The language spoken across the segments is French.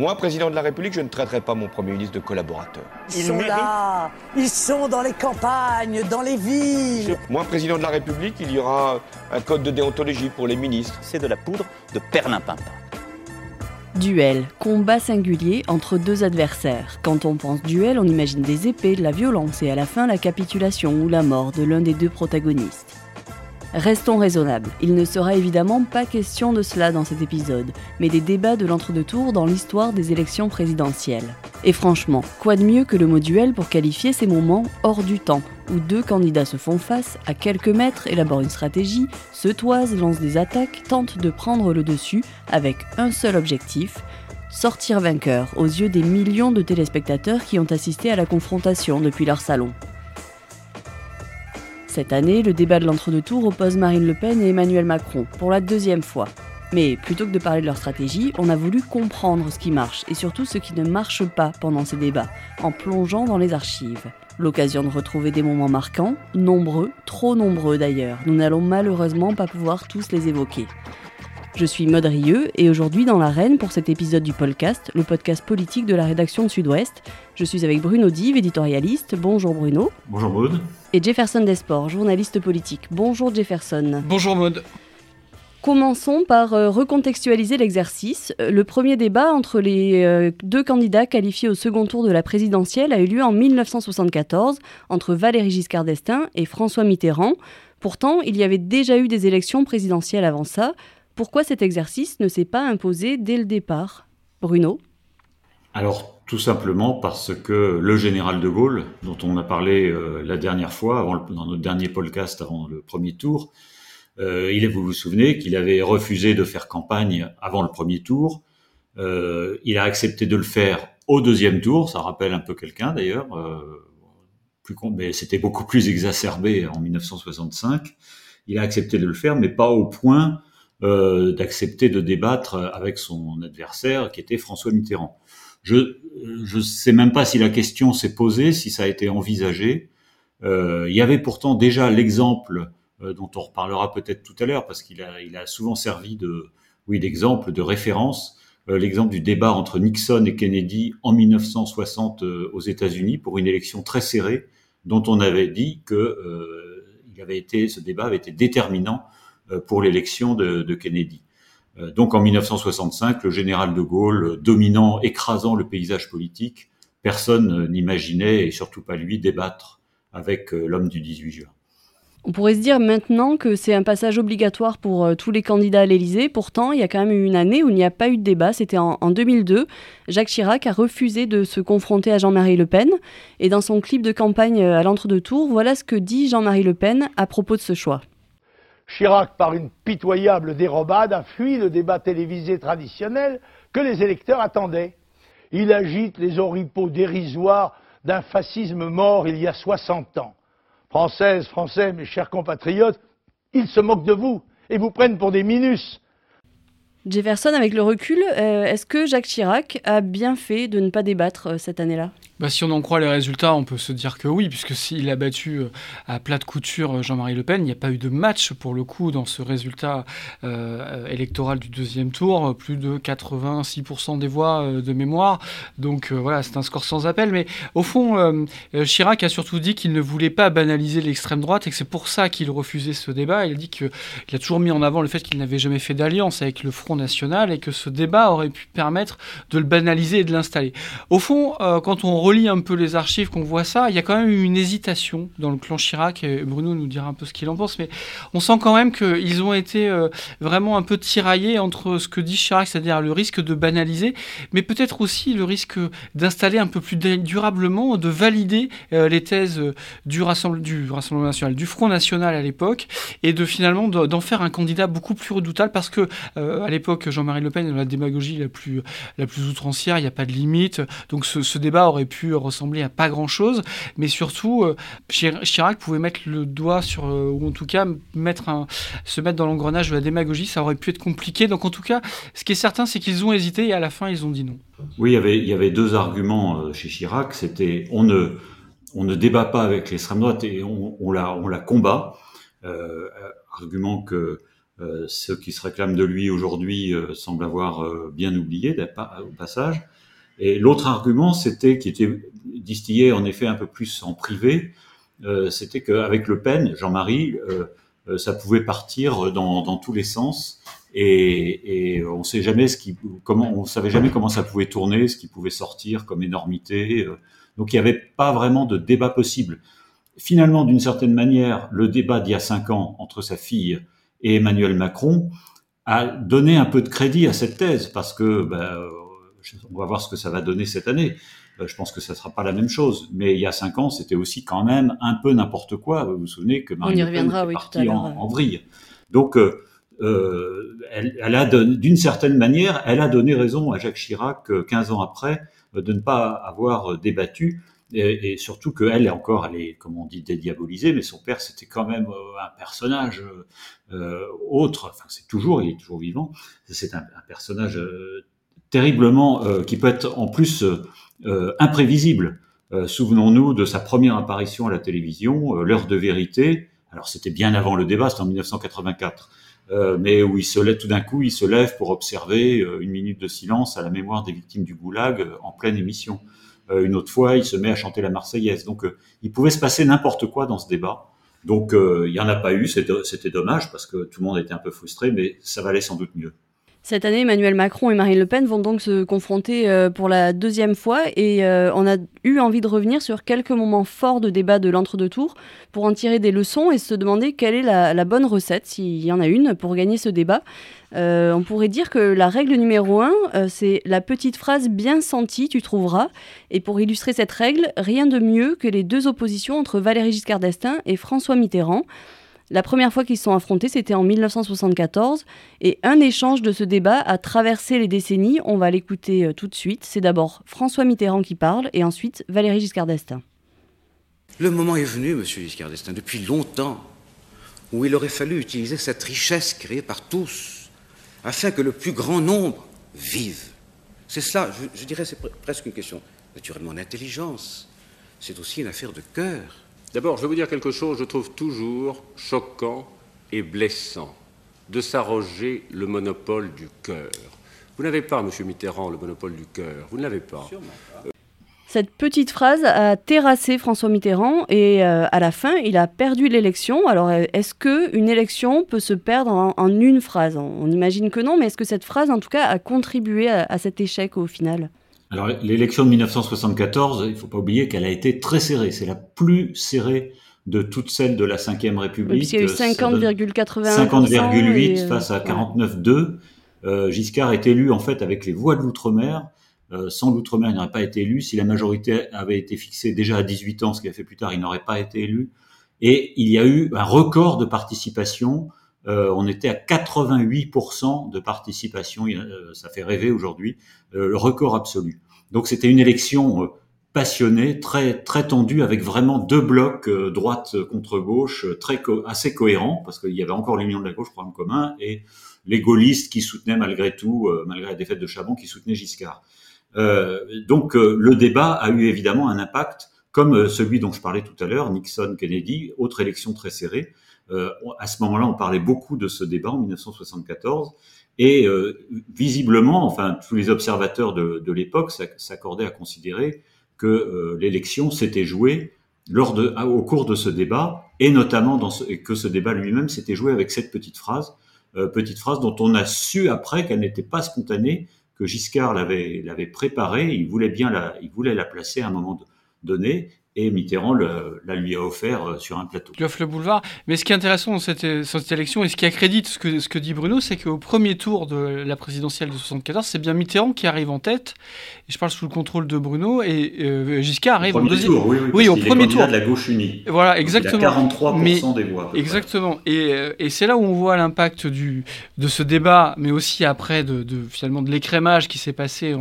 Moi, président de la République, je ne traiterai pas mon Premier ministre de collaborateur. Ils sont là, ils sont dans les campagnes, dans les villes. Moi, président de la République, il y aura un code de déontologie pour les ministres. C'est de la poudre de perlimpinpin. Duel, combat singulier entre deux adversaires. Quand on pense duel, on imagine des épées, de la violence et à la fin la capitulation ou la mort de l'un des deux protagonistes. Restons raisonnables, il ne sera évidemment pas question de cela dans cet épisode, mais des débats de l'entre-deux-tours dans l'histoire des élections présidentielles. Et franchement, quoi de mieux que le mot duel pour qualifier ces moments hors du temps, où deux candidats se font face, à quelques mètres, élaborent une stratégie, se toisent, lancent des attaques, tentent de prendre le dessus, avec un seul objectif, sortir vainqueur aux yeux des millions de téléspectateurs qui ont assisté à la confrontation depuis leur salon. Cette année, le débat de l'entre-deux-tours oppose Marine Le Pen et Emmanuel Macron, pour la deuxième fois. Mais plutôt que de parler de leur stratégie, on a voulu comprendre ce qui marche et surtout ce qui ne marche pas pendant ces débats, en plongeant dans les archives. L'occasion de retrouver des moments marquants, nombreux, trop nombreux d'ailleurs. Nous n'allons malheureusement pas pouvoir tous les évoquer. Je suis Maud Rieux et aujourd'hui dans l'arène pour cet épisode du podcast, le podcast politique de la rédaction Sud-Ouest. Je suis avec Bruno Dive, éditorialiste. Bonjour Bruno. Bonjour Maud. Et Jefferson Desports, journaliste politique. Bonjour Jefferson. Bonjour Maud. Commençons par euh, recontextualiser l'exercice. Euh, le premier débat entre les euh, deux candidats qualifiés au second tour de la présidentielle a eu lieu en 1974 entre Valéry Giscard d'Estaing et François Mitterrand. Pourtant, il y avait déjà eu des élections présidentielles avant ça. Pourquoi cet exercice ne s'est pas imposé dès le départ? Bruno? Alors, tout simplement parce que le général de Gaulle, dont on a parlé euh, la dernière fois, avant dans notre dernier podcast avant le premier tour, euh, il, vous vous souvenez qu'il avait refusé de faire campagne avant le premier tour. Euh, il a accepté de le faire au deuxième tour. Ça rappelle un peu quelqu'un d'ailleurs. mais c'était beaucoup plus exacerbé en 1965. Il a accepté de le faire, mais pas au point euh, d'accepter de débattre avec son adversaire qui était François Mitterrand. Je ne sais même pas si la question s'est posée, si ça a été envisagé. Euh, il y avait pourtant déjà l'exemple euh, dont on reparlera peut-être tout à l'heure parce qu'il a, il a souvent servi de oui d'exemple, de référence. Euh, l'exemple du débat entre Nixon et Kennedy en 1960 aux États-Unis pour une élection très serrée dont on avait dit que ce débat avait été déterminant euh, pour l'élection de, Kennedy. Euh, donc en 1965, le général de Gaulle, dominant, écrasant le paysage politique, personne n'imaginait, et surtout pas lui, débattre avec euh, l'homme du 18 juin. On pourrait se dire maintenant que c'est un passage obligatoire pour tous les candidats à l'Élysée. Pourtant, il y a quand même eu une année où il n'y a pas eu de débat. C'était en, en, 2002. Jacques Chirac a refusé de se confronter à Jean-Marie Le Pen. Et dans son clip de campagne à l'entre-deux-tours, voilà ce que dit Jean-Marie Le Pen à propos de ce choix. Chirac, par une pitoyable dérobade, a fui le débat télévisé traditionnel que les électeurs attendaient. Il agite les oripeaux dérisoires d'un fascisme mort il y a 60 ans. Françaises, Français, mes chers compatriotes, ils se moquent de vous et vous prennent pour des minus. Jefferson, avec le recul, euh, est-ce que Jacques Chirac a bien fait de ne pas débattre euh, cette année-là? Bah, si on en croit les résultats, on peut se dire que oui, puisque s'il a battu euh, à plat de couture euh, Jean-Marie Le Pen, il n'y a pas eu de match pour le coup dans ce résultat euh, électoral du deuxième tour, plus de 86% des voix de mémoire. Donc voilà, c'est un score sans appel. Mais au fond, Chirac a surtout dit qu'il ne voulait pas banaliser l'extrême droite et que c'est pour ça qu'il refusait ce débat. Il a dit qu'il a toujours mis en avant le fait qu'il n'avait jamais fait d'alliance avec le Front National et que ce débat aurait pu permettre de le banaliser et de l'installer. Au fond, quand on lit un peu les archives, qu'on voit ça, il y a quand même eu une hésitation dans le clan Chirac. Et Bruno nous dira un peu ce qu'il en pense, mais on sent quand même qu'ils ont été euh, vraiment un peu tiraillés entre ce que dit Chirac, c'est-à-dire le risque de banaliser, mais peut-être aussi le risque d'installer un peu plus durablement, de valider euh, les thèses euh, du, Rassemblement national, du Front national à l'époque, et de finalement d'en faire un candidat beaucoup plus redoutable, parce que à l'époque, Jean-Marie Le Pen dans la démagogie la plus, la plus outrancière, il n'y a pas de limite, donc ce débat aurait pu ressembler à pas grand-chose, mais surtout, euh, Chirac pouvait mettre le doigt sur, euh, ou en tout cas se mettre dans l'engrenage de la démagogie, ça aurait pu être compliqué. Donc en tout cas, ce qui est certain, c'est qu'ils ont hésité et à la fin, ils ont dit non. Oui, il y avait, deux arguments euh, chez Chirac. C'était on ne, débat pas avec l'extrême droite et on, la, combat. Argument que ceux qui se réclament de lui aujourd'hui semblent avoir bien oublié au passage. Et l'autre argument, c'était qui était distillé en effet un peu plus en privé, c'était qu'avec Le Pen, Jean-Marie, ça pouvait partir dans, tous les sens et, on sait savait jamais comment ça pouvait tourner, ce qui pouvait sortir comme énormité. Donc il n'y avait pas vraiment de débat possible. Finalement, d'une certaine manière, le débat d'il y a cinq ans entre sa fille et Emmanuel Macron a donné un peu de crédit à cette thèse parce que ben, on va voir ce que ça va donner cette année. Euh, je pense que ça sera pas la même chose. Mais il y a cinq ans, c'était aussi quand même un peu n'importe quoi. Vous vous souvenez que Marine Le Pen partie en, en, vrille. Donc, euh, euh elle, elle, a d'une certaine manière, elle a donné raison à Jacques Chirac 15 ans après de ne pas avoir débattu. Et, et surtout qu'elle est encore, elle est, comme on dit, dédiabolisée, mais son père, c'était quand même un personnage euh, autre. Enfin, c'est toujours, il est toujours vivant. C'est un, un, personnage terriblement, euh, qui peut être en plus euh, imprévisible. Euh, souvenons-nous de sa première apparition à la télévision, l'heure de vérité. Alors c'était bien avant le débat, c'était en 1984. mais où il se lève tout d'un coup, il se lève pour observer une minute de silence à la mémoire des victimes du goulag en pleine émission. une autre fois, il se met à chanter la Marseillaise. Donc, il pouvait se passer n'importe quoi dans ce débat. Donc, il y en a pas eu. C'était dommage parce que tout le monde était un peu frustré, mais ça valait sans doute mieux. Cette année, Emmanuel Macron et Marine Le Pen vont donc se confronter euh, pour la deuxième fois et euh, on a eu envie de revenir sur quelques moments forts de débat de l'entre-deux tours pour en tirer des leçons et se demander quelle est la, bonne recette, s'il y en a une, pour gagner ce débat. Euh, on pourrait dire que la règle numéro un, c'est la petite phrase bien sentie, tu trouveras. Et pour illustrer cette règle, rien de mieux que les deux oppositions entre Valéry Giscard d'Estaing et François Mitterrand. La première fois qu'ils se sont affrontés, c'était en 1974. Et un échange de ce débat a traversé les décennies. On va l'écouter euh, tout de suite. C'est d'abord François Mitterrand qui parle et ensuite Valéry Giscard d'Estaing. Le moment est venu, monsieur Giscard d'Estaing, depuis longtemps, où il aurait fallu utiliser cette richesse créée par tous afin que le plus grand nombre vive. C'est cela, je dirais, c'est presque une question naturellement d'intelligence. C'est aussi une affaire de cœur. D'abord, je vais vous dire quelque chose, je trouve toujours choquant et blessant de s'arroger le monopole du cœur. Vous n'avez pas, Monsieur Mitterrand, le monopole du cœur. Vous ne l'avez pas. Cette petite phrase a terrassé François Mitterrand et euh, à la fin, il a perdu l'élection. Alors, est-ce que une élection peut se perdre en, une phrase? On imagine que non, mais est-ce que cette phrase, en tout cas, a contribué à cet échec au final? Alors l'élection de 1974, il ne faut pas oublier qu'elle a été très serrée. C'est la plus serrée de toutes celles de la Ve République. il y a eu 50,81 50,8 face à 49,2. Euh, Giscard est élu en fait avec les voix de l'outre-mer. Euh, sans l'outre-mer, il n'aurait pas été élu. Si la majorité avait été fixée déjà à 18 ans, ce qu'il a fait plus tard, il n'aurait pas été élu. Et il y a eu un record de participation euh, on était à 88% de participation, euh, ça fait rêver aujourd'hui, euh, le record absolu. Donc c'était une élection passionnée, très très tendue, avec vraiment deux blocs droite contre gauche, très assez cohérents, parce qu'il y avait encore l'union de la gauche, programme commun, et les gaullistes qui soutenaient malgré tout, malgré la défaite de Chabon, qui soutenaient Giscard. donc le débat a eu évidemment un impact, comme celui dont je parlais tout à l'heure, Nixon-Kennedy, autre élection très serrée. Euh, à ce moment-là, on parlait beaucoup de ce débat en 1974. Et euh, visiblement, enfin, tous les observateurs de, l'époque s'accordaient à considérer que euh, l'élection s'était jouée au cours de ce débat, et notamment que ce débat lui-même s'était joué avec cette petite phrase, petite phrase dont on a su après qu'elle n'était pas spontanée, que Giscard l'avait l'avait préparée, il voulait bien il voulait la placer à un moment donné, et Mitterrand le, la lui a offert euh, sur un plateau. Il offre le boulevard. Mais ce qui est intéressant dans cette, cette élection et ce qui accrédite ce que, ce que dit Bruno, c'est qu'au premier tour de la présidentielle de 74, c'est bien Mitterrand qui arrive en tête. Et je parle sous le contrôle de Bruno et euh, Giscard arrive au deuxième tour. Oui, oui, oui au premier tour. de la gauche unie. Voilà, exactement. Il a 43% des voix. Exactement. Et, euh, et c'est là où on voit l'impact du de ce débat, mais aussi après de, de finalement de l'écrémage qui s'est passé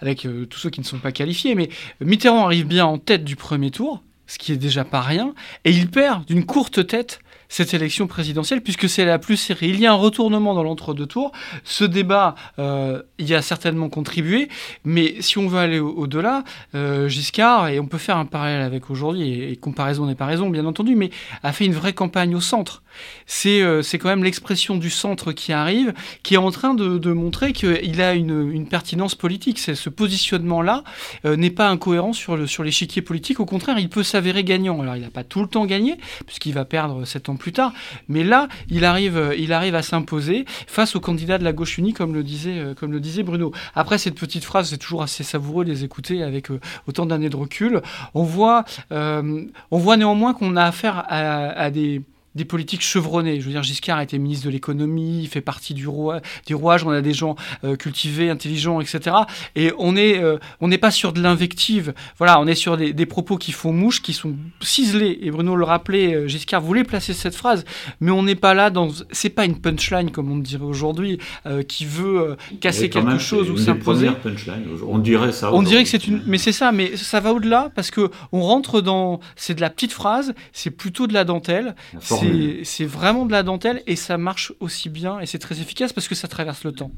avec tous ceux qui ne sont pas qualifiés. Mais Mitterrand arrive bien en tête du premier tour, ce qui est déjà pas rien, et il perd d'une courte tête cette élection présidentielle puisque c'est la plus serrée. Il y a un retournement dans l'entre-deux tours. Ce débat euh, y a certainement contribué, mais si on veut aller au-delà, euh, Giscard, et on peut faire un parallèle avec aujourd'hui, et, comparaison n'est pas raison bien entendu, mais a fait une vraie campagne au centre. C'est euh, quand même l'expression du centre qui arrive, qui est en train de, de montrer qu'il a une, une, pertinence politique. Ce positionnement-là euh, n'est pas incohérent sur l'échiquier sur politique, au contraire, il peut s'avérer gagnant. Alors il n'a pas tout le temps gagné, puisqu'il va perdre sept ans plus tard, mais là, il arrive, il arrive à s'imposer face aux candidats de la gauche unie, comme le disait, euh, comme le disait Bruno. Après, cette petite phrase, c'est toujours assez savoureux de les écouter avec euh, autant d'années de recul. On voit, on voit néanmoins qu'on a affaire à des des politiques chevronnées. Je veux dire, Giscard était ministre de l'économie, il fait partie du, roi, du rouage, on a des gens euh, cultivés, intelligents, etc. Et on euh, on n'est pas sur de l'invective. Voilà, on est sur des, des, propos qui font mouche, qui sont ciselés. Et Bruno le rappelait, euh, Giscard voulait placer cette phrase, mais on n'est pas là dans. C'est pas une punchline comme on dirait aujourd'hui, qui veut casser quelque chose ou s'imposer. On dirait ça. On dirait que c'est une. Mais c'est ça, mais ça va au-delà parce que on rentre dans. C'est de la petite phrase, c'est plutôt de la dentelle c'est vraiment de la dentelle et ça marche aussi bien et c'est très efficace parce que ça traverse le temps.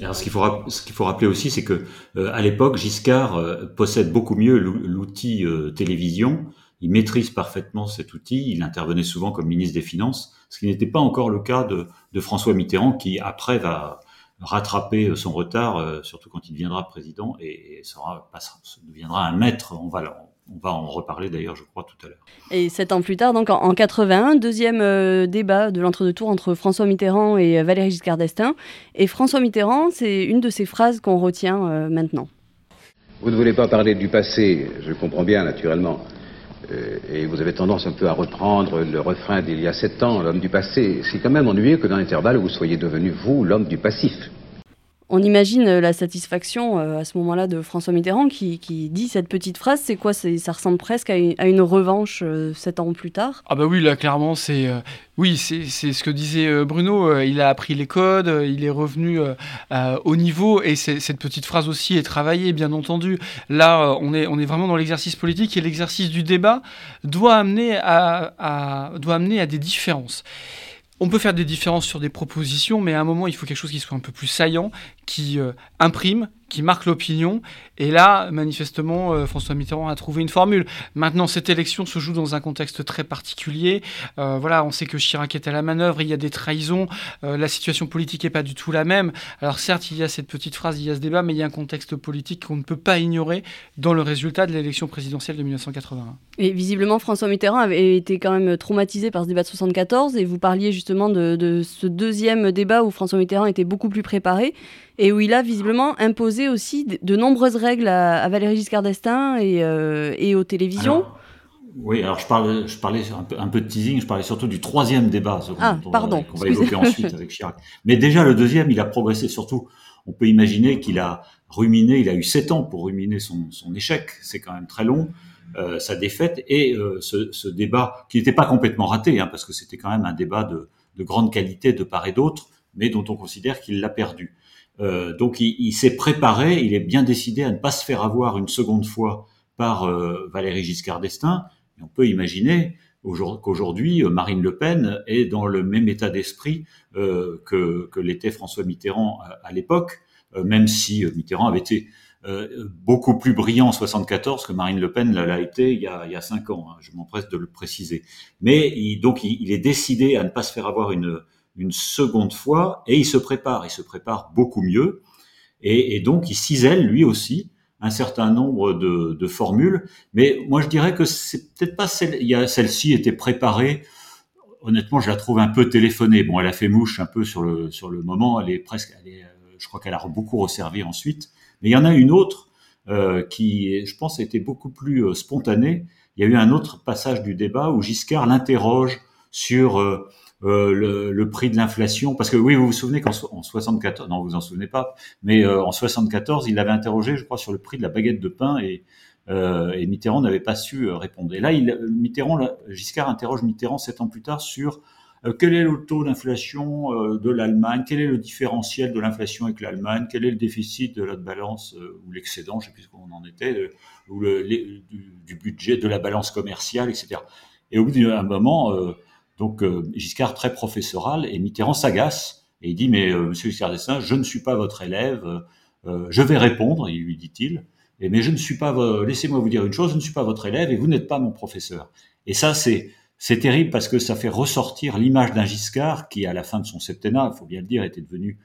Alors, ce qu'il faut, ce qu'il faut rappeler aussi, c'est que euh, à l'époque, Giscard euh, possède beaucoup mieux l'outil euh, télévision. Il maîtrise parfaitement cet outil. Il intervenait souvent comme ministre des Finances, ce qui n'était pas encore le cas de, de, François Mitterrand, qui après va rattraper son retard, surtout quand il deviendra président et, sera, passera, deviendra un maître en valeur on va en reparler d'ailleurs, je crois, tout à l'heure. Et sept ans plus tard, donc en, 81, deuxième euh, débat de l'entre-deux-tours entre François Mitterrand et euh, Valéry Giscard d'Estaing. Et François Mitterrand, c'est une de ces phrases qu'on retient euh, maintenant. Vous ne voulez pas parler du passé, je comprends bien, naturellement. et vous avez tendance un peu à reprendre le refrain d'il y a sept ans, l'homme du passé. C'est quand même ennuyeux que dans l'intervalle, vous soyez devenu, vous, l'homme du passif. On imagine euh, la satisfaction euh, à ce moment-là de François Mitterrand qui, dit cette petite phrase. C'est quoi Ça ressemble presque à une, revanche euh, sept ans plus tard? Ah bah oui, là clairement, c'est oui, c'est ce que disait Bruno. il a appris les codes, il est revenu au niveau et cette petite phrase aussi est travaillée, bien entendu. Là, on est on est vraiment dans l'exercice politique et l'exercice du débat doit amener à doit amener à des différences. On peut faire des différences sur des propositions, mais à un moment, il faut quelque chose qui soit un peu plus saillant, qui euh, imprime, qui marque l'opinion. Et là, manifestement, euh, François Mitterrand a trouvé une formule. Maintenant, cette élection se joue dans un contexte très particulier. Euh, voilà, on sait que Chirac est à la manœuvre, il y a des trahisons, la situation politique n'est pas du tout la même. Alors certes, il y a cette petite phrase, il y a ce débat, mais il y a un contexte politique qu'on ne peut pas ignorer dans le résultat de l'élection présidentielle de 1981. Et visiblement, François Mitterrand avait été quand même traumatisé par ce débat de 74, et vous parliez justement de ce deuxième débat où François Mitterrand était beaucoup plus préparé et où il a visiblement imposé aussi de, nombreuses règles à, Valéry Giscard d'Estaing et, euh, et, aux télévisions. oui, alors je parlais, je parlais un peu, un peu, de teasing, je parlais surtout du troisième débat ah, qu'on va évoquer ensuite avec Chirac. Mais déjà le deuxième, il a progressé. Surtout, on peut imaginer qu'il a ruminé, il a eu sept ans pour ruminer son, son échec. C'est quand même très long. Euh, sa défaite et euh, ce, ce, débat qui n'était pas complètement raté, hein, parce que c'était quand même un débat de, de grande qualité de part et d'autre, mais dont on considère qu'il l'a perdu. Euh, donc il, s'est préparé, il est bien décidé à ne pas se faire avoir une seconde fois par euh, Valéry Giscard d'Estaing. on peut imaginer qu'aujourd'hui euh, Marine Le Pen est dans le même état d'esprit que, que l'était François Mitterrand à, l'époque, même si Mitterrand avait été beaucoup plus brillant en 74 que Marine Le Pen l'a été il y a, il y a cinq ans. Hein, je m'empresse de le préciser. Mais il, donc il, est décidé à ne pas se faire avoir une une seconde fois et il se prépare, il se prépare beaucoup mieux et, donc il cisèle lui aussi un certain nombre de, formules. Mais moi je dirais que c'est peut-être pas celle, il y a celle-ci était préparée. Honnêtement, je la trouve un peu téléphonée. Bon, elle a fait mouche un peu sur le sur le moment. Elle est presque, euh, je crois qu'elle a beaucoup resservi ensuite. Mais il y en a une autre euh, qui, je pense, a été beaucoup plus euh, spontanée. Il y a eu un autre passage du débat où Giscard l'interroge sur euh, le, prix de l'inflation Parce que oui, vous vous souvenez qu'en 74, non, vous en souvenez pas, mais euh, en 74, il avait interrogé, je crois, sur le prix de la baguette de pain et, euh, et Mitterrand n'avait pas su répondre. Et là, Mitterrand, Giscard interroge Mitterrand sept ans plus tard sur quel est le taux d'inflation de l'Allemagne, quel est le différentiel de l'inflation avec l'Allemagne, quel est le déficit de notre balance ou l'excédent, je sais plus où on en était, ou le, du, budget de la balance commerciale, etc. Et au bout d'un moment, Donc euh, Giscard très professoral et Mitterrand s'agace et il dit mais euh, Monsieur Giscard d'Estaing, je ne suis pas votre élève, euh, je vais répondre, il lui dit-il, mais je ne suis pas, laissez-moi vous dire une chose, je ne suis pas votre élève et vous n'êtes pas mon professeur. Et ça c'est c'est terrible parce que ça fait ressortir l'image d'un Giscard qui, à la fin de son septennat, il faut bien le dire, était devenu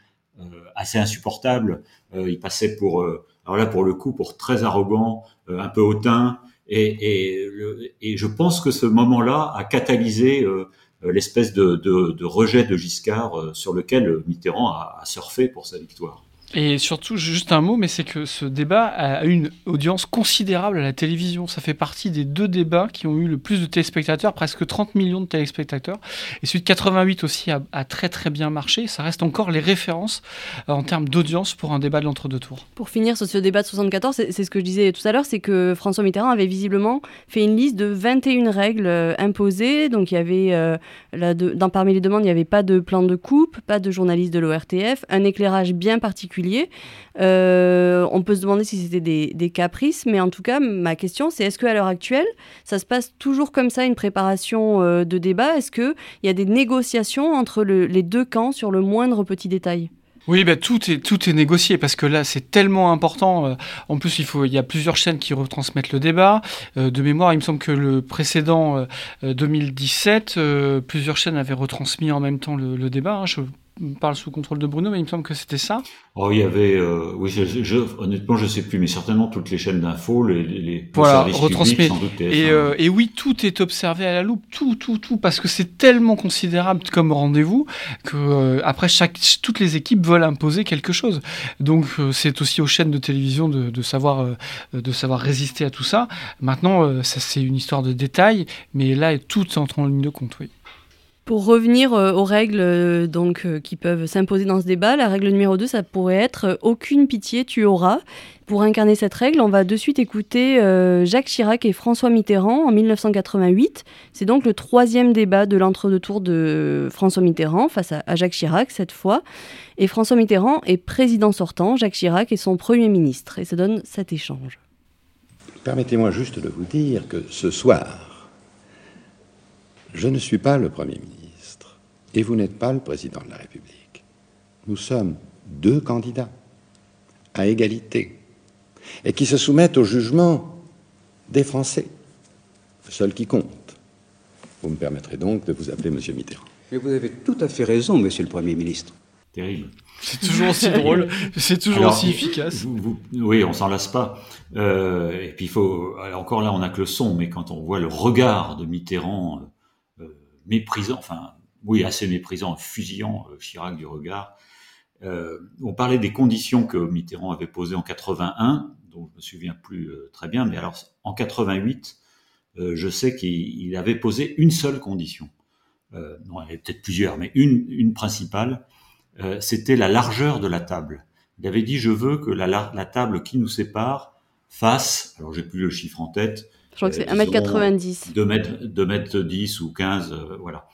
assez insupportable. il passait pour, alors là pour le coup, pour très arrogant, un peu hautain, et, je pense que ce moment-là a catalysé euh, l'espèce de, de, rejet de Giscard euh, sur lequel Mitterrand a surfé pour sa victoire. Et surtout, juste un mot, mais c'est que ce débat a eu une audience considérable à la télévision. Ça fait partie des deux débats qui ont eu le plus de téléspectateurs, presque 30 millions de téléspectateurs. Et celui de 88 aussi a, très très bien marché. Ça reste encore les références euh, en termes d'audience pour un débat de l'entre-deux tours. Pour finir sur ce débat de 74, c'est ce que je disais tout à l'heure, c'est que François Mitterrand avait visiblement fait une liste de 21 règles euh, imposées. Donc il y avait, euh, parmi les demandes, il n'y avait pas de plan de coupe, pas de journaliste de l'ORTF, un éclairage bien particulier euh, on peut se demander si c'était des, caprices, mais en tout cas, ma question, c'est est-ce qu'à l'heure actuelle, ça se passe toujours comme ça, une préparation euh, de débat? Est-ce qu'il y a des négociations entre les deux camps sur le moindre petit détail? Oui, bah, tout, est, tout est négocié parce que là, c'est tellement important. Euh, en plus, il, faut, il y a plusieurs chaînes qui retransmettent le débat. de mémoire, il me semble que le précédent 2017, plusieurs chaînes avaient retransmis en même temps le, débat. Hein. Parle sous contrôle de Bruno, mais il me semble que c'était ça. Oh, il y avait, euh, oui, je, honnêtement, je sais plus, mais certainement toutes les chaînes d'infos, les, les voilà, retransmis. Sans doute et, euh, et, oui, tout est observé à la loupe, tout, tout, tout, parce que c'est tellement considérable comme rendez-vous que euh, après chaque, toutes les équipes veulent imposer quelque chose. Donc c'est aussi aux chaînes de télévision de, de savoir, de savoir résister à tout ça. Maintenant, ça c'est une histoire de détails, mais là tout entre en ligne de compte, oui. Pour revenir euh, aux règles euh, donc, euh, qui peuvent s'imposer dans ce débat, la règle numéro 2, ça pourrait être aucune pitié, tu auras. Pour incarner cette règle, on va de suite écouter Jacques Chirac et François Mitterrand en 1988. C'est donc le troisième débat de l'entre-deux-tours de François Mitterrand face à, Jacques Chirac cette fois. Et François Mitterrand est président sortant, Jacques Chirac est son Premier ministre. Et ça donne cet échange. Permettez-moi juste de vous dire que ce soir, je ne suis pas le Premier ministre et vous n'êtes pas le président de la République. Nous sommes deux candidats à égalité et qui se soumettent au jugement des Français, le seul qui compte. Vous me permettrez donc de vous appeler Monsieur Mitterrand. Mais vous avez tout à fait raison, Monsieur le Premier ministre. Terrible. C'est toujours aussi drôle, c'est toujours aussi efficace. oui, on s'en lasse pas. Euh, et puis il faut, encore là, on n'a que le son, mais quand on voit le regard de Mitterrand euh, méprisant, enfin oui, assez méprisant, fusillant euh, Chirac du regard. Euh, on parlait des conditions que Mitterrand avait posées en 81, dont je me souviens plus euh, très bien, mais alors en 88, je sais qu'il avait posé une seule condition. non, il y avait peut-être plusieurs, mais une, une principale, c'était la largeur de la table. Il avait dit je veux que la, la table qui nous sépare fasse, alors j'ai plus le chiffre en tête. Je crois que c'est 1m90. 2 mètres, 2 mètres 10 ou 15, voilà.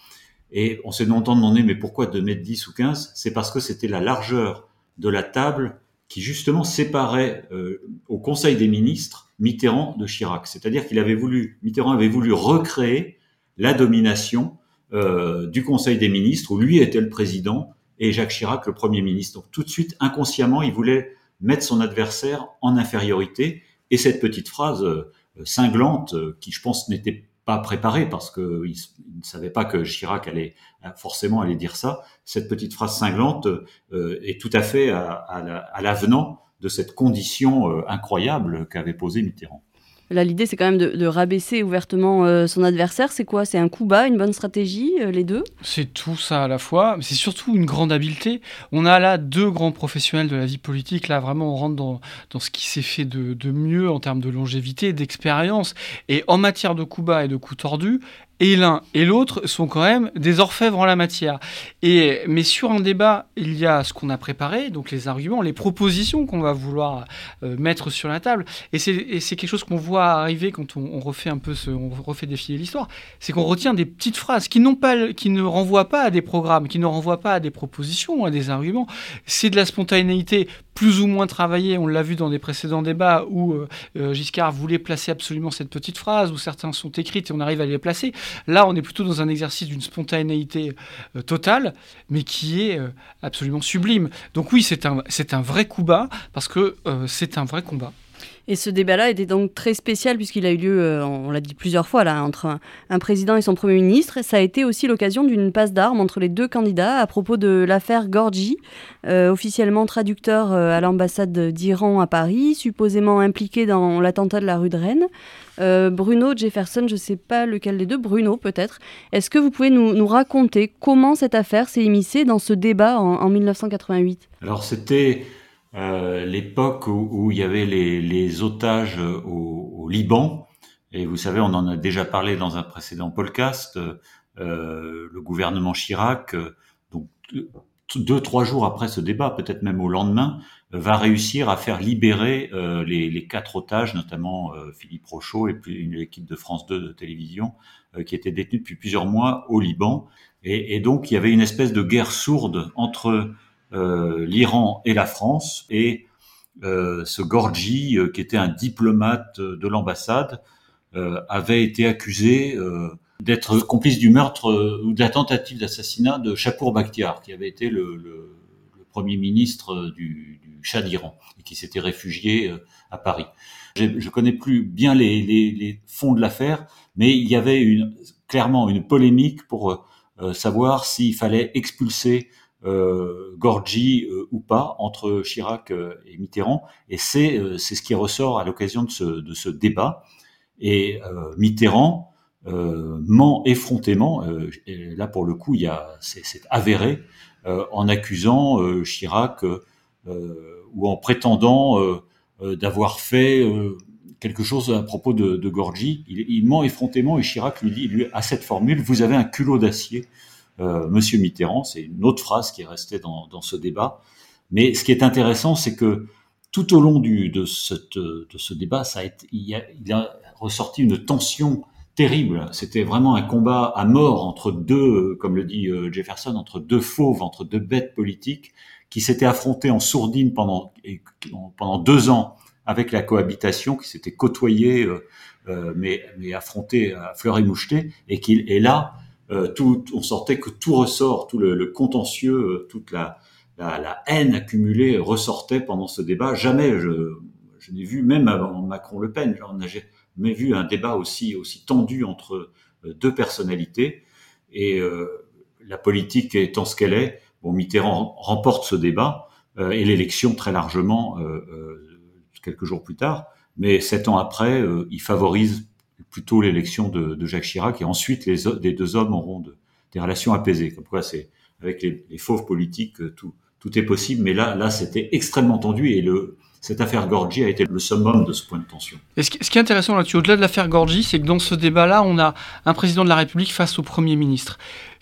Et on s'est longtemps demandé, mais pourquoi 2 mètres 10 ou 15 C'est parce que c'était la largeur de la table qui justement séparait euh, au Conseil des ministres Mitterrand de Chirac. C'est-à-dire qu'il avait voulu, Mitterrand avait voulu recréer la domination euh, du Conseil des ministres où lui était le président et Jacques Chirac le Premier ministre. Donc tout de suite, inconsciemment, il voulait mettre son adversaire en infériorité. Et cette petite phrase euh, cinglante, qui je pense n'était pas préparé parce qu'il ne savait pas que Chirac allait forcément aller dire ça. Cette petite phrase cinglante euh, est tout à fait à, à l'avenant de cette condition euh, incroyable qu'avait posée Mitterrand. Là, l'idée, c'est quand même de, rabaisser ouvertement euh, son adversaire. C'est quoi? C'est un coup bas, une bonne stratégie, les deux? C'est tout ça à la fois. C'est surtout une grande habileté. On a là deux grands professionnels de la vie politique. Là, vraiment, on rentre dans, dans ce qui s'est fait de, de, mieux en termes de longévité, d'expérience. Et en matière de coups bas et de coups tordus, et l'un et l'autre sont quand même des orfèvres en la matière. Et, mais sur un débat, il y a ce qu'on a préparé, donc les arguments, les propositions qu'on va vouloir euh, mettre sur la table. Et c'est quelque chose qu'on voit arriver quand on, refait un peu, ce, on refait défiler l'histoire, c'est qu'on retient des petites phrases qui, pas, qui ne renvoient pas à des programmes, qui ne renvoient pas à des propositions, à des arguments. C'est de la spontanéité plus ou moins travaillé. On l'a vu dans des précédents débats où euh, Giscard voulait placer absolument cette petite phrase, où certains sont écrites et on arrive à les placer. Là, on est plutôt dans un exercice d'une spontanéité totale, mais qui est absolument sublime. Donc oui, c'est un, c'est un vrai coup bas parce que c'est un vrai combat. Et ce débat-là était donc très spécial puisqu'il a eu lieu, euh, on l'a dit plusieurs fois, là, entre un, président et son Premier ministre. Ça a été aussi l'occasion d'une passe d'armes entre les deux candidats à propos de l'affaire Gorgi, euh, officiellement traducteur euh, à l'ambassade d'Iran à Paris, supposément impliqué dans l'attentat de la rue de Rennes. Bruno Jefferson, je ne sais pas lequel des deux, Bruno peut-être. Est-ce que vous pouvez nous, raconter comment cette affaire s'est émissée dans ce débat en, en 1988 Alors c'était euh, l'époque où, il y avait les, otages au, Liban. Et vous savez, on en a déjà parlé dans un précédent podcast. Euh, le gouvernement Chirac, euh, donc deux trois jours après ce débat, peut-être même au lendemain, va réussir à faire libérer les, quatre otages, notamment Philippe Rochaud et puis une équipe de France 2 de télévision, qui étaient détenus depuis plusieurs mois au Liban. Et, et, donc il y avait une espèce de guerre sourde entre euh, l'Iran et la France, et euh, ce Gorgi, euh, qui était un diplomate de l'ambassade, avait été accusé d'être complice du meurtre ou de la tentative d'assassinat de Chapour Bakhtiar, qui avait été le, premier ministre du, Shah d'Iran et qui s'était réfugié à Paris. Je connais plus bien les, fonds de l'affaire, mais il y avait clairement une polémique pour savoir s'il fallait expulser euh, Gorgi euh, ou pas entre Chirac euh, et Mitterrand. Et c'est c'est ce qui ressort à l'occasion de ce, de ce débat. Et Mitterrand ment effrontément. Et là, pour le coup, il y c'est avéré en accusant Chirac ou en prétendant d'avoir fait quelque chose à propos de, de Gorgi. Il, il, ment effrontément et Chirac lui dit, lui, à cette formule, vous avez un culot d'acier. Euh, Monsieur Mitterrand. C'est une autre phrase qui est restée dans, dans, ce débat. Mais ce qui est intéressant, c'est que tout au long du, de, de ce débat, ça a été, il, a, il a ressorti une tension terrible. C'était vraiment un combat à mort entre deux, comme le dit euh, Jefferson, entre deux fauves, entre deux bêtes politiques qui s'étaient affrontés en sourdine pendant, pendant deux ans avec la cohabitation, qui s'étaient côtoyés, euh, euh mais, mais affrontés à fleur et moucheté, et qui est là, tout, on sortait que tout ressort, tout le, contentieux, euh, toute la, la, la, haine accumulée ressortait pendant ce débat. Jamais je, je n'ai vu, même avant Macron-Le Pen, on n'a jamais vu un débat aussi, aussi tendu entre euh, deux personnalités. Et la politique étant ce qu'elle est, bon, Mitterrand remporte ce débat et l'élection très largement quelques jours plus tard. Mais sept ans après, il favorise plutôt l'élection de, Jacques Chirac, et ensuite les, deux hommes auront de, des relations apaisées. Comme quoi, c'est avec les, les fauves politiques, tout, tout est possible. Mais là, là, c'était extrêmement tendu, et le, cette affaire Gorgi a été le summum de ce point de tension. Et ce, qui, est intéressant là-dessus, au-delà de l'affaire Gorgi, c'est que dans ce débat-là, on a un président de la République face au Premier ministre.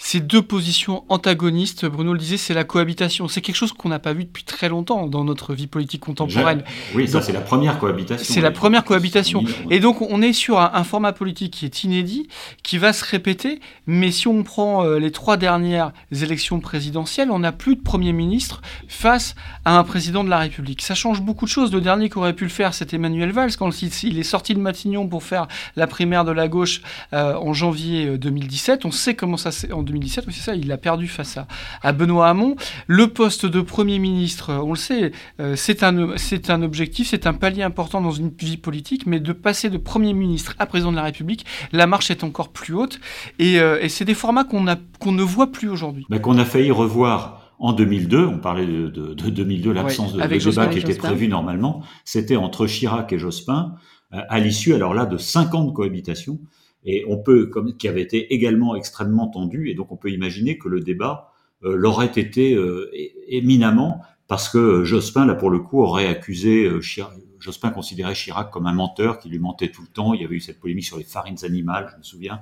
Ces deux positions antagonistes, Bruno le disait, c'est la cohabitation. C'est quelque chose qu'on n'a pas vu depuis très longtemps dans notre vie politique contemporaine. oui, ça c'est la première cohabitation. C'est la première cohabitation. Et donc on est sur un, format politique qui est inédit, qui va se répéter, mais si on prend euh, les trois dernières élections présidentielles, on n'a plus de Premier ministre face à un président de la République. Ça change beaucoup de choses. Le dernier qui aurait pu le faire, c'est Emmanuel Valls, quand il est sorti de Matignon pour faire la primaire de la gauche euh, en janvier 2017. Euh, on sait comment ça s'est... En 2017, c'est ça, il a perdu face à, à, Benoît Hamon. Le poste de Premier ministre, euh, on le sait, c'est un, c'est un objectif, c'est un palier important dans une vie politique, mais de passer de Premier ministre à Président de la République, la marche est encore plus haute. Et, et c'est des formats qu'on, a, qu'on ne voit plus aujourd'hui. Mais qu'on a failli revoir en 2002, on parlait de, de, de 2002, l'absence de, débat qui était prévu normalement, c'était entre Chirac et Jospin, euh, à l'issue, alors là, de 50 cohabitations, et on peut, comme, qui avait été également extrêmement tendu, et donc on peut imaginer que le débat euh, l'aurait été euh, éminemment, parce que Jospin, là pour le coup, aurait accusé Chirac, Jospin considérait Chirac comme un menteur qui lui mentait tout le temps. Il y avait eu cette polémique sur les farines animales, je me souviens,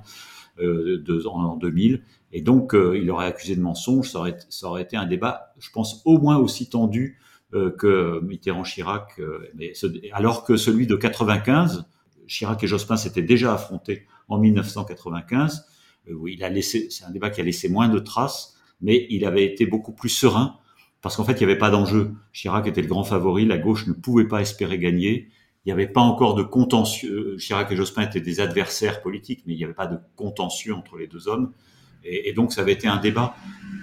de, en 2000. Et donc, euh, il aurait accusé de mensonge. Ça aurait, ça aurait été un débat, je pense, au moins aussi tendu euh, que Mitterrand-Chirac. Euh, mais alors que celui de 95, Chirac et Jospin s'étaient déjà affrontés en 1995. où il a laissé, c'est un débat qui a laissé moins de traces, mais il avait été beaucoup plus serein parce qu'en fait, il n'y avait pas d'enjeu. Chirac était le grand favori, la gauche ne pouvait pas espérer gagner. Il n'y avait pas encore de contentieux. Chirac et Jospin étaient des adversaires politiques, mais il n'y avait pas de contentieux entre les deux hommes. Et, donc, ça avait été un débat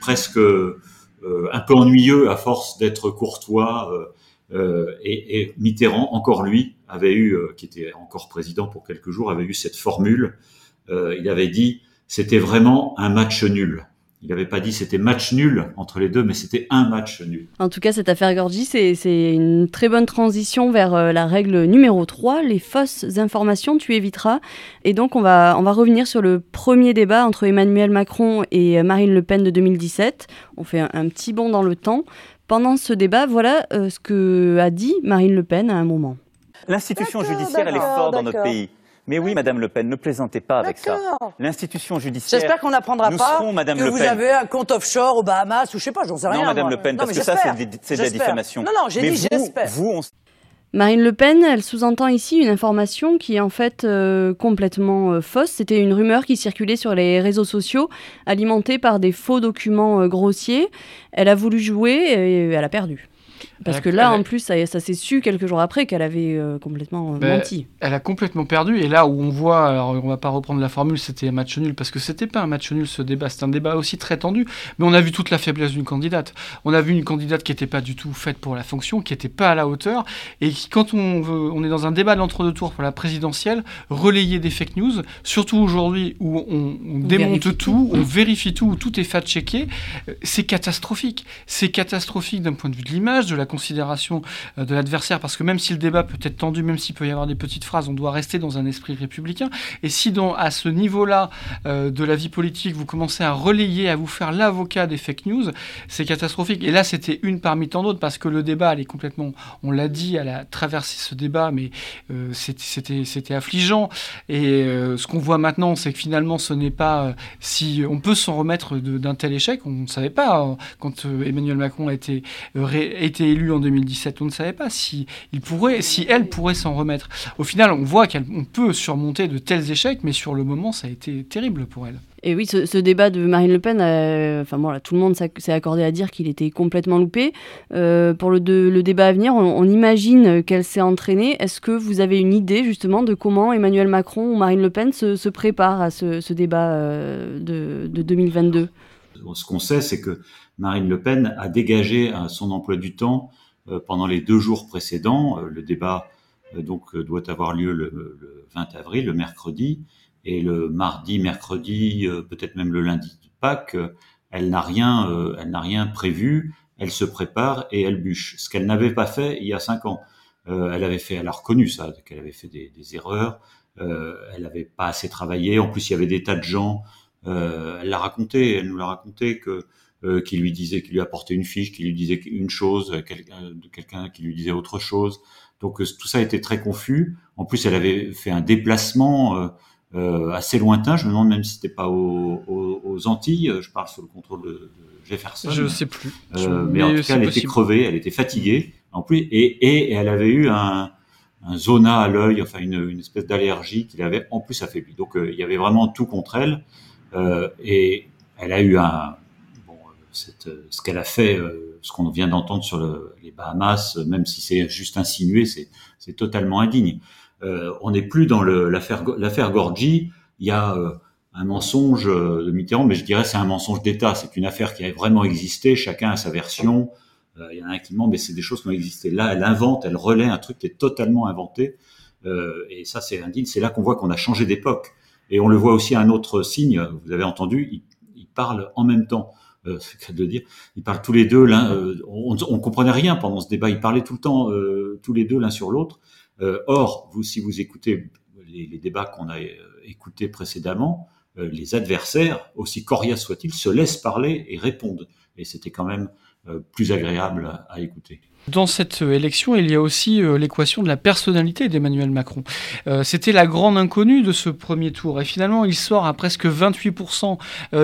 presque euh, un peu ennuyeux à force d'être courtois. Euh, euh, et, Mitterrand, encore lui, avait eu, qui était encore président pour quelques jours, avait eu cette formule. il avait dit, c'était vraiment un match nul. Il n'avait pas dit c'était match nul entre les deux, mais c'était un match nul. En tout cas, cette affaire Gorgi, c'est une très bonne transition vers euh, la règle numéro 3, les fausses informations, tu éviteras. Et donc, on va, revenir sur le premier débat entre Emmanuel Macron et euh, Marine Le Pen de 2017. On fait un, petit bond dans le temps. Pendant ce débat, voilà euh, ce que a dit Marine Le Pen à un moment. L'institution judiciaire, elle est forte dans notre pays. Mais oui, Madame Le Pen, ne plaisantez pas avec ça. L'institution judiciaire. J'espère qu'on n'apprendra pas Madame que le vous Pen. avez un compte offshore aux Bahamas ou je sais pas, j'en sais rien. Non, Madame Le Pen, parce que ça, c'est de la diffamation. Non, non, j'ai dit j'espère. Marine Le Pen, elle sous-entend ici une information qui est en fait euh, complètement euh, fausse. C'était une rumeur qui circulait sur les réseaux sociaux, alimentée par des faux documents euh, grossiers. Elle a voulu jouer et elle a perdu. Parce que là, en plus, ça, s'est su quelques jours après qu'elle avait euh, complètement euh, ben, menti. Elle a complètement perdu. Et là où on voit, alors on va pas reprendre la formule, c'était un match nul, parce que c'était pas un match nul ce débat, c'est un débat aussi très tendu. Mais on a vu toute la faiblesse d'une candidate. On a vu une candidate qui n'était pas du tout faite pour la fonction, qui n'était pas à la hauteur, et qui, quand on, veut, on est dans un débat d'entre-deux tours pour la présidentielle, relayer des fake news, surtout aujourd'hui où on, démonte tout, on vérifie tout, où tout est fact-checké, euh, c'est catastrophique. C'est catastrophique d'un point de vue de l'image, de la considération euh, de l'adversaire, parce que même si le débat peut être tendu, même s'il peut y avoir des petites phrases, on doit rester dans un esprit républicain. Et si dans, à ce niveau-là euh, de la vie politique, vous commencez à relayer, à vous faire l'avocat des fake news, c'est catastrophique. Et là, c'était une parmi tant d'autres, parce que le débat, elle est complètement, on l'a dit, elle a traversé ce débat, mais euh, c'était affligeant. Et ce qu'on voit maintenant, c'est que finalement, ce n'est pas si on peut s'en remettre d'un tel échec. On ne savait pas quand Emmanuel Macron a été, été élu en 2017. On ne savait pas si, elle pourrait s'en remettre. Au final, on voit qu'on peut surmonter de tels échecs, mais sur le moment, ça a été terrible pour elle. Et oui, ce, débat de Marine Le Pen, euh, enfin bon, tout le monde s'est accordé à dire qu'il était complètement loupé. Euh, pour le, débat à venir, on, imagine qu'elle s'est entraînée. Est-ce que vous avez une idée justement de comment Emmanuel Macron ou Marine Le Pen se, se préparent à ce, débat euh, de 2022 Ce qu'on sait, c'est que Marine Le Pen a dégagé son emploi du temps euh, pendant les deux jours précédents. Euh, le débat euh, donc doit avoir lieu le, 20 avril, le mercredi, et le mardi, mercredi, peut-être même le lundi de Pâques, elle n'a rien, elle n'a rien prévu. Elle se prépare et elle bûche. Ce qu'elle n'avait pas fait il y a cinq ans. elle avait fait, elle a reconnu ça, qu'elle avait fait des erreurs. elle n'avait pas assez travaillé. En plus, il y avait des tas de gens. Elle l'a raconté. Elle nous l'a raconté que euh, qui lui disait, qui lui apportait une fiche, qui lui disait une chose, euh, quelqu'un qui lui disait autre chose. Donc euh, tout ça était très confus. En plus, elle avait fait un déplacement euh, assez lointain. Je me demande même si c'était pas aux, aux, Antilles. Je parle sous le contrôle de, de Jefferson. Je ne sais plus. Euh, mais, en tout cas, elle était crevée, elle était fatiguée. En plus, et, et, elle avait eu un, un zona à l'œil, enfin une, une espèce d'allergie qui l'avait en plus affaiblie. Donc il y avait vraiment tout contre elle. Et elle a eu un, euh, ce qu'elle a fait, euh, ce qu'on vient d'entendre sur les Bahamas, euh, même si c'est juste insinué, c'est totalement indigne. on n'est plus dans l'affaire l'affaire Gorgi. Il y a un mensonge de Mitterrand, mais je dirais c'est un mensonge d'État. C'est une affaire qui a vraiment existé. Chacun a sa version. il y en a un qui ment, mais c'est des choses qui ont existé. Là, elle invente, elle relaie un truc qui est totalement inventé. et ça, c'est indigne. C'est là qu'on voit qu'on a changé d'époque. Et on le voit aussi à un autre signe. Vous avez entendu, ils, parlent en même temps. Euh, c'est de dire. Ils parlent tous les deux, l'un, euh, on, on comprenait rien pendant ce débat. Ils parlaient tout le temps, euh, tous les deux, l'un sur l'autre. or, vous, si vous écoutez les, les débats qu'on a écoutés précédemment, les adversaires, aussi coriaces soient-ils, se laissent parler et répondent. Et c'était quand même plus agréable à écouter. Dans cette euh, élection, il y a aussi euh, l'équation de la personnalité d'Emmanuel Macron. Euh, c'était la grande inconnue de ce premier tour. Et finalement, il sort à presque 28%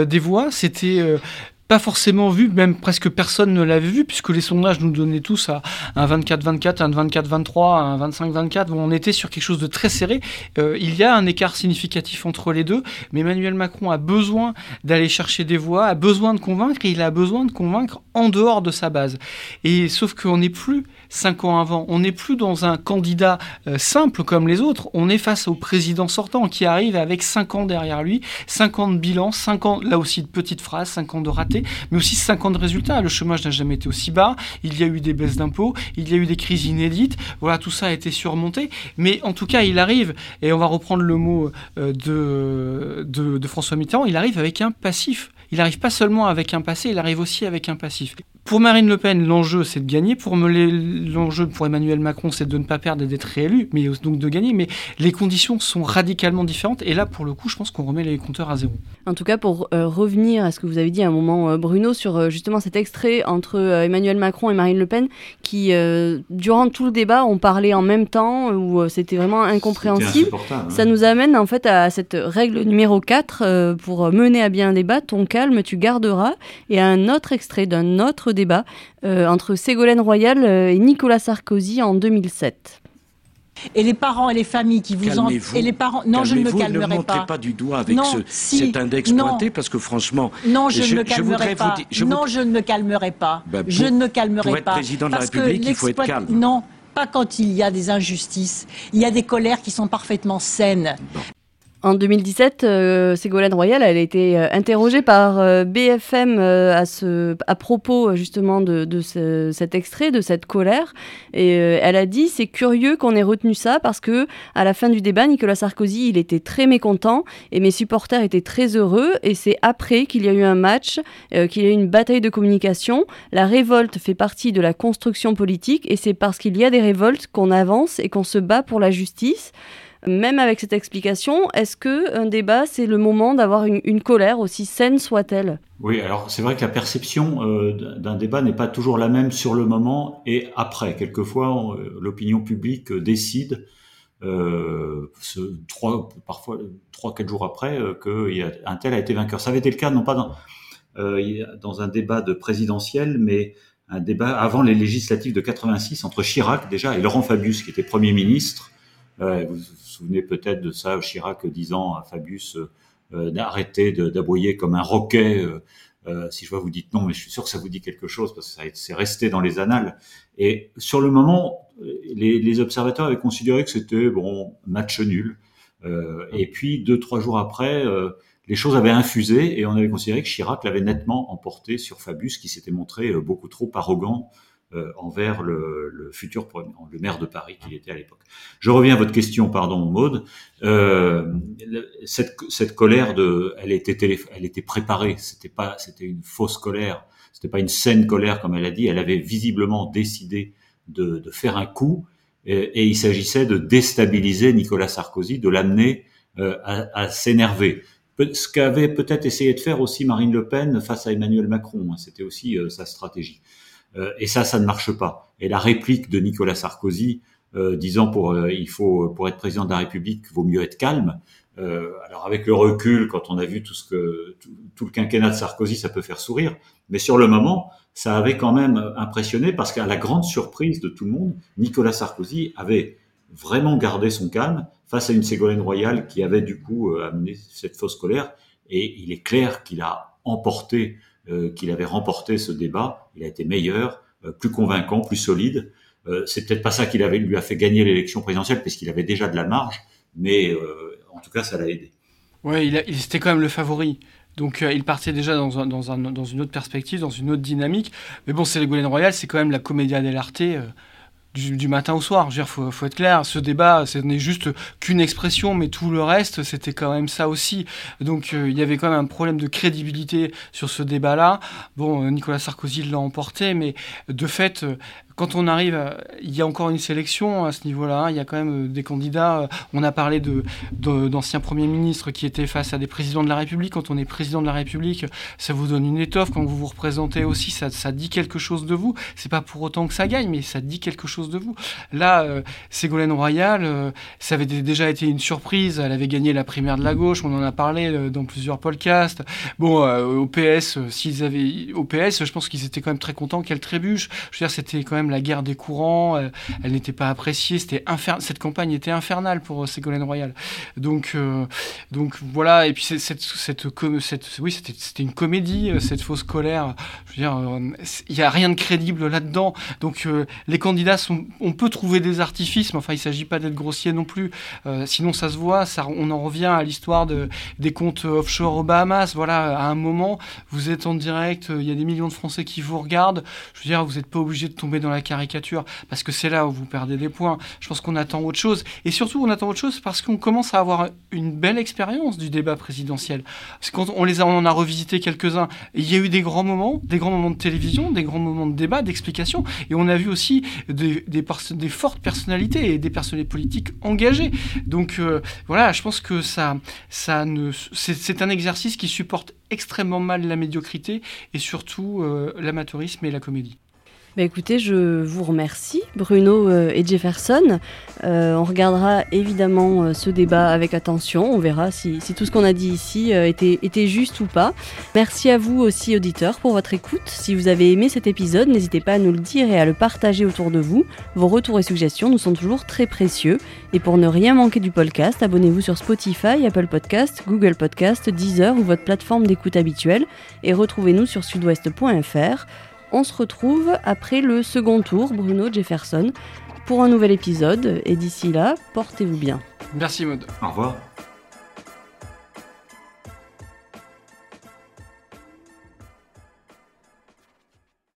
des voix. C'était pas forcément vu, même presque personne ne l'avait vu, puisque les sondages nous donnaient tous à un 24-24, un 24-23, un 25-24. on était sur quelque chose de très serré. Euh, il y a un écart significatif entre les deux, mais Emmanuel Macron a besoin d'aller chercher des voix, a besoin de convaincre, et il a besoin de convaincre en dehors de sa base. Et sauf qu'on n'est plus cinq ans avant. On n'est plus dans un candidat euh, simple comme les autres. On est face au président sortant qui arrive avec cinq ans derrière lui, cinq ans de bilan, cinq ans, là aussi de petites phrases, cinq ans de ratés, mais aussi cinq ans de résultats. Le chômage n'a jamais été aussi bas. Il y a eu des baisses d'impôts, il y a eu des crises inédites. Voilà, tout ça a été surmonté. Mais en tout cas, il arrive, et on va reprendre le mot euh, de, François Mitterrand, il arrive avec un passif. Il arrive pas seulement avec un passé, il arrive aussi avec un passif. Pour Marine Le Pen, l'enjeu, c'est de gagner. Pour l'enjeu pour Emmanuel Macron, c'est de ne pas perdre et d'être réélu, mais donc de gagner. Mais les conditions sont radicalement différentes. Et là, pour le coup, je pense qu'on remet les compteurs à zéro. En tout cas, pour euh, revenir à ce que vous avez dit à un moment, euh, Bruno, sur euh, justement cet extrait entre Emmanuel Macron et Marine Le Pen, qui, durant tout le débat, ont parlé en même temps, où c'était vraiment incompréhensible. Ça nous amène en fait à cette règle numéro 4 pour mener à bien un débat. Ton calme, tu garderas. Et à un autre extrait d'un autre débat euh, entre Ségolène Royal euh, et Nicolas Sarkozy en 2007. Et les parents et les familles qui vous en... et les parents non je ne me calmerai ne montrez pas. du doigt avec ce, cet index pointé parce que franchement non je, ne me calmerai pas. non je ne me calmerai pas. Bah, je ne me calmerai pour être président de la République il faut être calme. Non pas quand il y a des injustices. Il y a des colères qui sont parfaitement saines en 2017, euh, Ségolène Royal elle a été euh, interrogée par euh, BFM à, ce, à propos justement de, cet extrait, de cette colère. Et elle a dit c'est curieux qu'on ait retenu ça parce que à la fin du débat, Nicolas Sarkozy il était très mécontent et mes supporters étaient très heureux. Et c'est après qu'il y a eu un match, qu'il y a eu une bataille de communication. La révolte fait partie de la construction politique et c'est parce qu'il y a des révoltes qu'on avance et qu'on se bat pour la justice. Même avec cette explication, est-ce que un débat, c'est le moment d'avoir une, colère, aussi saine soit-elle? Oui, alors c'est vrai que la perception euh, d'un débat n'est pas toujours la même sur le moment et après. Quelquefois, euh, l'opinion publique décide, euh, trois, parfois trois, quatre jours après, qu'un tel a été vainqueur. Ça avait été le cas, non pas dans, dans un débat de présidentiel, mais un débat avant les législatives de 86 entre Chirac déjà et Laurent Fabius, qui était Premier ministre vous vous souvenez peut-être de ça, Chirac disant à Fabius euh, d'arrêter d'aboyer comme un roquet. Euh, euh, si je vois vous dites non, mais je suis sûr que ça vous dit quelque chose parce que c'est resté dans les annales. Et sur le moment, les, les observateurs avaient considéré que c'était bon match nul. Euh, et puis deux trois jours après, euh, les choses avaient infusé et on avait considéré que Chirac l'avait nettement emporté sur Fabius, qui s'était montré beaucoup trop arrogant euh, envers le, futur le maire de Paris qu'il était à l'époque. Je reviens à votre question, pardon, Maude. Euh, cette, cette, colère de, elle était, elle était préparée. C'était pas, c'était une fausse colère. C'était pas une saine colère comme elle a dit. Elle avait visiblement décidé de, de faire un coup, et, et il s'agissait de déstabiliser Nicolas Sarkozy, de l'amener euh, à, à s'énerver ce qu'avait peut-être essayé de faire aussi Marine Le Pen face à Emmanuel Macron. Hein. C'était aussi euh, sa stratégie. Euh, et ça, ça ne marche pas. Et la réplique de Nicolas Sarkozy, euh, disant pour euh, il faut pour être président de la République, vaut mieux être calme. alors avec le recul, quand on a vu tout ce que tout, le quinquennat de Sarkozy, ça peut faire sourire. Mais sur le moment, ça avait quand même impressionné parce qu'à la grande surprise de tout le monde, Nicolas Sarkozy avait vraiment gardé son calme face à une Ségolène Royal qui avait du coup amené cette fausse colère. Et il est clair qu'il a emporté qu'il avait remporté ce débat. Il a été meilleur, euh, plus convaincant, plus solide. Euh, c'est peut-être pas ça qui lui a fait gagner l'élection présidentielle, puisqu'il avait déjà de la marge, mais en tout cas, ça l'a aidé. Ouais, il, il était quand même le favori. Donc il partait déjà dans, un, dans, un, dans, une autre perspective, dans une autre dynamique. Mais bon, c'est Ségolène Royal, c'est quand même la comédia dell'arte du, matin au soir. Je veux dire, faut, être clair, ce débat, ce n'est juste qu'une expression, mais tout le reste, c'était quand même ça aussi. Donc, euh, il y avait quand même un problème de crédibilité sur ce débat-là. Bon, euh, Nicolas Sarkozy l'a emporté, mais de fait, euh, quand on arrive, il y a encore une sélection à ce niveau-là. Hein. il y a quand même des candidats. On a parlé d'anciens premiers ministres qui étaient face à des présidents de la République. Quand on est président de la République, ça vous donne une étoffe. Quand vous vous représentez aussi, ça, ça dit quelque chose de vous. C'est pas pour autant que ça gagne, mais ça dit quelque chose de vous. Là, euh, Ségolène Royal, euh, ça avait déjà été une surprise. Elle avait gagné la primaire de la gauche. On en a parlé euh, dans plusieurs podcasts. Bon, au PS, s'ils avaient au PS, je pense qu'ils étaient quand même très contents qu'elle trébuche. Je veux dire, c'était quand même la guerre des courants. elle n'était pas appréciée. C'était Cette campagne était infernale pour Ségolène Royal. Donc, donc voilà. Et puis cette, cette, oui, c'était une comédie, cette fausse colère. Je veux dire, il n'y a rien de crédible là-dedans. Donc les candidats sont, on peut trouver des artifices, mais enfin, il ne s'agit pas d'être grossier non plus. Euh, sinon, ça se voit. On en revient à l'histoire de, des comptes offshore aux Bahamas. Voilà, à un moment, vous êtes en direct, il y a des millions de Français qui vous regardent. Je veux dire, vous n'êtes pas obligé de tomber dans la caricature parce que c'est là où vous perdez des points. Je pense qu'on attend autre chose. Et surtout, on attend autre chose parce qu'on commence à avoir une belle expérience du débat présidentiel. Parce on, les on en a revisité quelques-uns, il y a eu des grands moments, des grands moments de télévision, des grands moments de débat, d'explication. Et on a vu aussi des, des, fortes personnalités et des personnalités politiques engagées. Donc euh, voilà, je pense que ça, ça c'est un exercice qui supporte extrêmement mal la médiocrité et surtout euh, l'amateurisme et la comédie. Bah écoutez, je vous remercie, Bruno euh, et Jefferson. Euh, on regardera évidemment euh, ce débat avec attention. On verra si, tout ce qu'on a dit ici était, était, juste ou pas. Merci à vous aussi, auditeurs, pour votre écoute. Si vous avez aimé cet épisode, n'hésitez pas à nous le dire et à le partager autour de vous. Vos retours et suggestions nous sont toujours très précieux. Et pour ne rien manquer du podcast, abonnez-vous sur Spotify, Apple Podcast, Google Podcast, Deezer ou votre plateforme d'écoute habituelle. Et retrouvez-nous sur sudouest.fr. On se retrouve après le second tour, Bruno Jefferson, pour un nouvel épisode. Et d'ici là, portez-vous bien. Merci Maud. Au revoir.